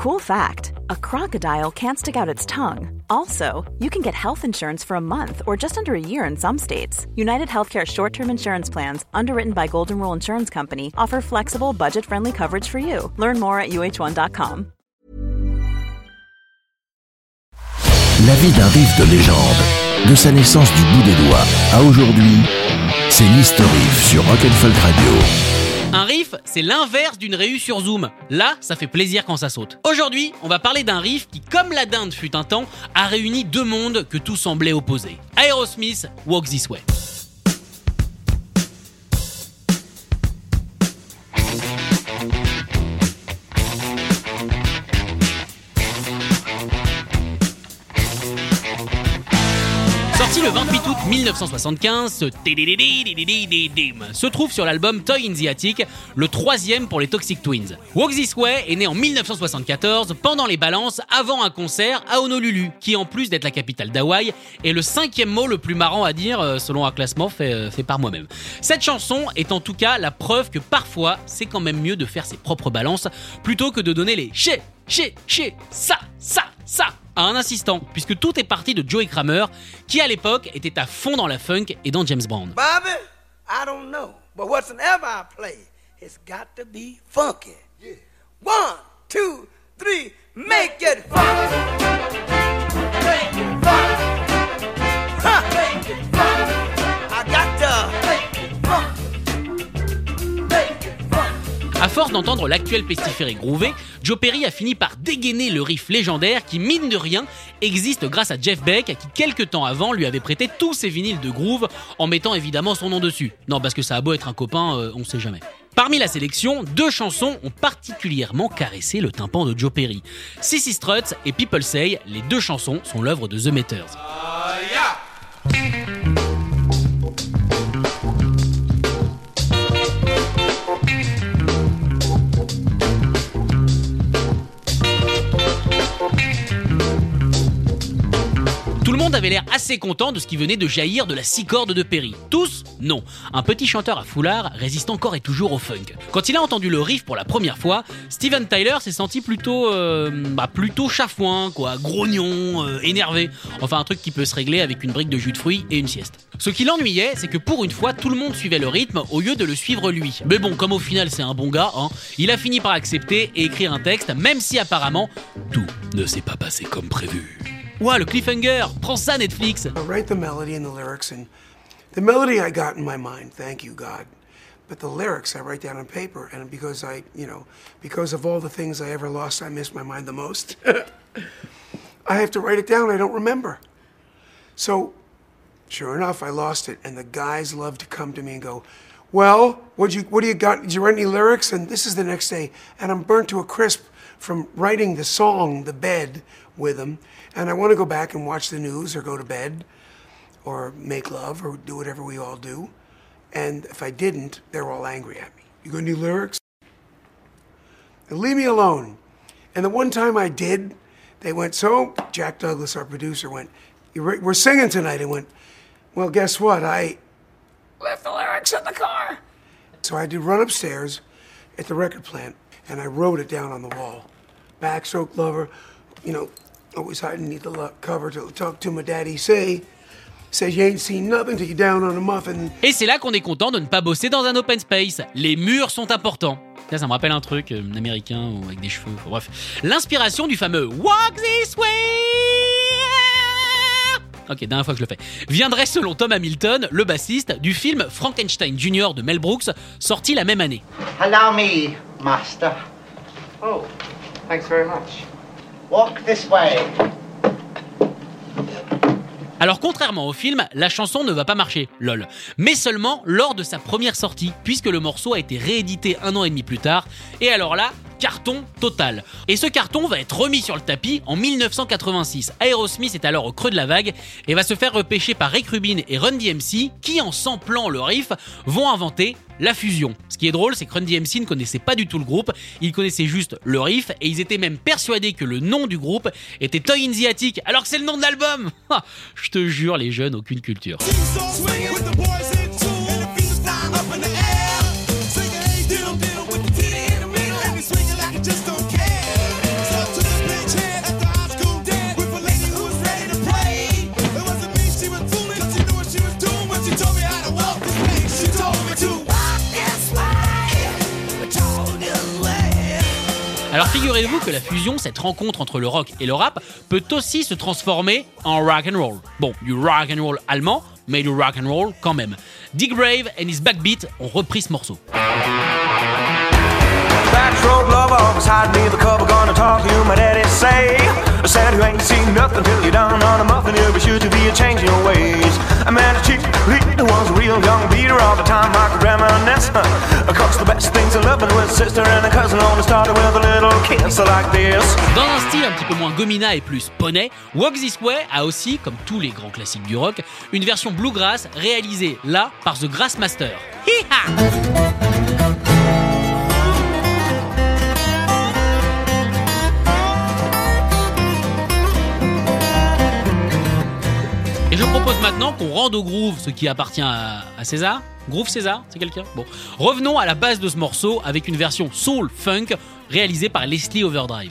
Cool fact a crocodile can't stick out its tongue. Also, you can get health insurance for a month or just under a year in some states. United Healthcare short term insurance plans, underwritten by Golden Rule Insurance Company, offer flexible, budget friendly coverage for you. Learn more at uh1.com. La vie d'un riff de légende, de sa naissance du bout des doigts à aujourd'hui, c'est l'History sur Rock'n'Folk Radio. Un riff, c'est l'inverse d'une réu sur Zoom. Là, ça fait plaisir quand ça saute. Aujourd'hui, on va parler d'un riff qui, comme la dinde fut un temps, a réuni deux mondes que tout semblait opposer. Aerosmith, Walk This Way. Le 28 août 1975, ce se trouve sur l'album Toy in the Attic, le troisième pour les Toxic Twins. Walk This Way est né en 1974 pendant les balances avant un concert à Honolulu, qui en plus d'être la capitale d'Hawaï, est le cinquième mot le plus marrant à dire euh, selon un classement fait, euh, fait par moi-même. Cette chanson est en tout cas la preuve que parfois c'est quand même mieux de faire ses propres balances plutôt que de donner les chez, chez, chez, ça, ça, ça à un assistant, puisque tout est parti de Joey Kramer, qui à l'époque était à fond dans la funk et dans James Brown. Bobby, I don't know, but whatsoever I play, it's got to be funky. One, two, three, make it funky. Make it force d'entendre l'actuel pestiféré groover, Joe Perry a fini par dégainer le riff légendaire qui, mine de rien, existe grâce à Jeff Beck qui, quelques temps avant, lui avait prêté tous ses vinyles de groove en mettant évidemment son nom dessus. Non, parce que ça a beau être un copain, euh, on sait jamais. Parmi la sélection, deux chansons ont particulièrement caressé le tympan de Joe Perry. Sissy Struts et People Say, les deux chansons sont l'œuvre de The Meters. Le monde avait l'air assez content de ce qui venait de jaillir de la six cordes de Perry. Tous Non. Un petit chanteur à foulard résiste encore et toujours au funk. Quand il a entendu le riff pour la première fois, Steven Tyler s'est senti plutôt, euh, bah, plutôt chafouin, quoi, grognon, euh, énervé. Enfin, un truc qui peut se régler avec une brique de jus de fruits et une sieste. Ce qui l'ennuyait, c'est que pour une fois, tout le monde suivait le rythme au lieu de le suivre lui. Mais bon, comme au final c'est un bon gars, hein, il a fini par accepter et écrire un texte, même si apparemment tout ne s'est pas passé comme prévu. Ouah, le cliffhanger Prends ça Netflix I write the melody and the lyrics, and the melody I got in my mind, thank you, God. But the lyrics I write down on paper, and because I, you know, because of all the things I ever lost, I miss my mind the most. I have to write it down, I don't remember. So, sure enough, I lost it, and the guys love to come to me and go, Well, what you, what do you got? Did you write any lyrics? And this is the next day, and I'm burnt to a crisp from writing the song, The Bed, with them, and I want to go back and watch the news or go to bed or make love or do whatever we all do. And if I didn't, they're all angry at me. You got any lyrics? And leave me alone. And the one time I did, they went, So, Jack Douglas, our producer, went, We're singing tonight. I went, Well, guess what? I left the lyrics in the car. So I had to run upstairs at the record plant and I wrote it down on the wall. Backstroke lover, you know, always hiding beneath the cover to talk to my daddy. Say, says you ain't seen nothing till you're down on a muffin. Et c'est là qu'on est content de ne pas bosser dans un open space. Les murs sont importants. Ça, ça me rappelle un truc, euh, un américain ou avec des cheveux. Enfin, bref, l'inspiration du fameux Walk This Way. Ok, dernière fois que je le fais. Viendrait selon Tom Hamilton, le bassiste, du film Frankenstein Jr. de Mel Brooks, sorti la même année. Allow me, Master. Oh, thanks very much. Walk this way. Alors contrairement au film, la chanson ne va pas marcher, lol. Mais seulement lors de sa première sortie, puisque le morceau a été réédité un an et demi plus tard, et alors là, carton total. Et ce carton va être remis sur le tapis en 1986. Aerosmith est alors au creux de la vague et va se faire repêcher par Rick Rubin et Run DMC qui, en samplant le riff, vont inventer la fusion. Ce qui est drôle, c'est que Run DMC ne connaissait pas du tout le groupe, ils connaissaient juste le riff et ils étaient même persuadés que le nom du groupe était Toy in the Attic, alors que c'est le nom de l'album Je te jure, les jeunes, aucune culture. Figurez-vous que la fusion, cette rencontre entre le rock et le rap, peut aussi se transformer en rock and roll. Bon, du rock and roll allemand, mais du rock and roll quand même. Dick Brave and his Backbeat ont repris ce morceau. Talk you my daddy say. Said you ain't seen nothing till you're down on a muffin. You'll be sure to be a change in your ways. A man a chick leader was a real young beater All the time I could reminisce. Of course the best things in loving with sister and a cousin. Only started with a little kiss like this. Dans un style un petit peu moins gomina et plus poney, Walk This Way a aussi, comme tous les grands classiques du rock, une version bluegrass réalisée là par The Grassmaster. Hi-ha maintenant qu'on rende au groove ce qui appartient à, César. Groove César, c'est quelqu'un Bon. Revenons à la base de ce morceau avec une version soul funk réalisée par Leslie Overdrive.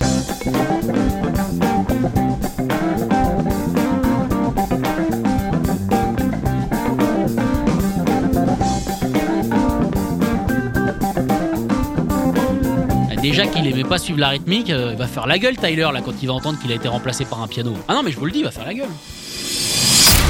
Déjà qu'il aimait pas suivre la rythmique, euh, il va faire la gueule Tyler là quand il va entendre qu'il a été remplacé par un piano. Ah non mais je vous le dis, il va faire la gueule.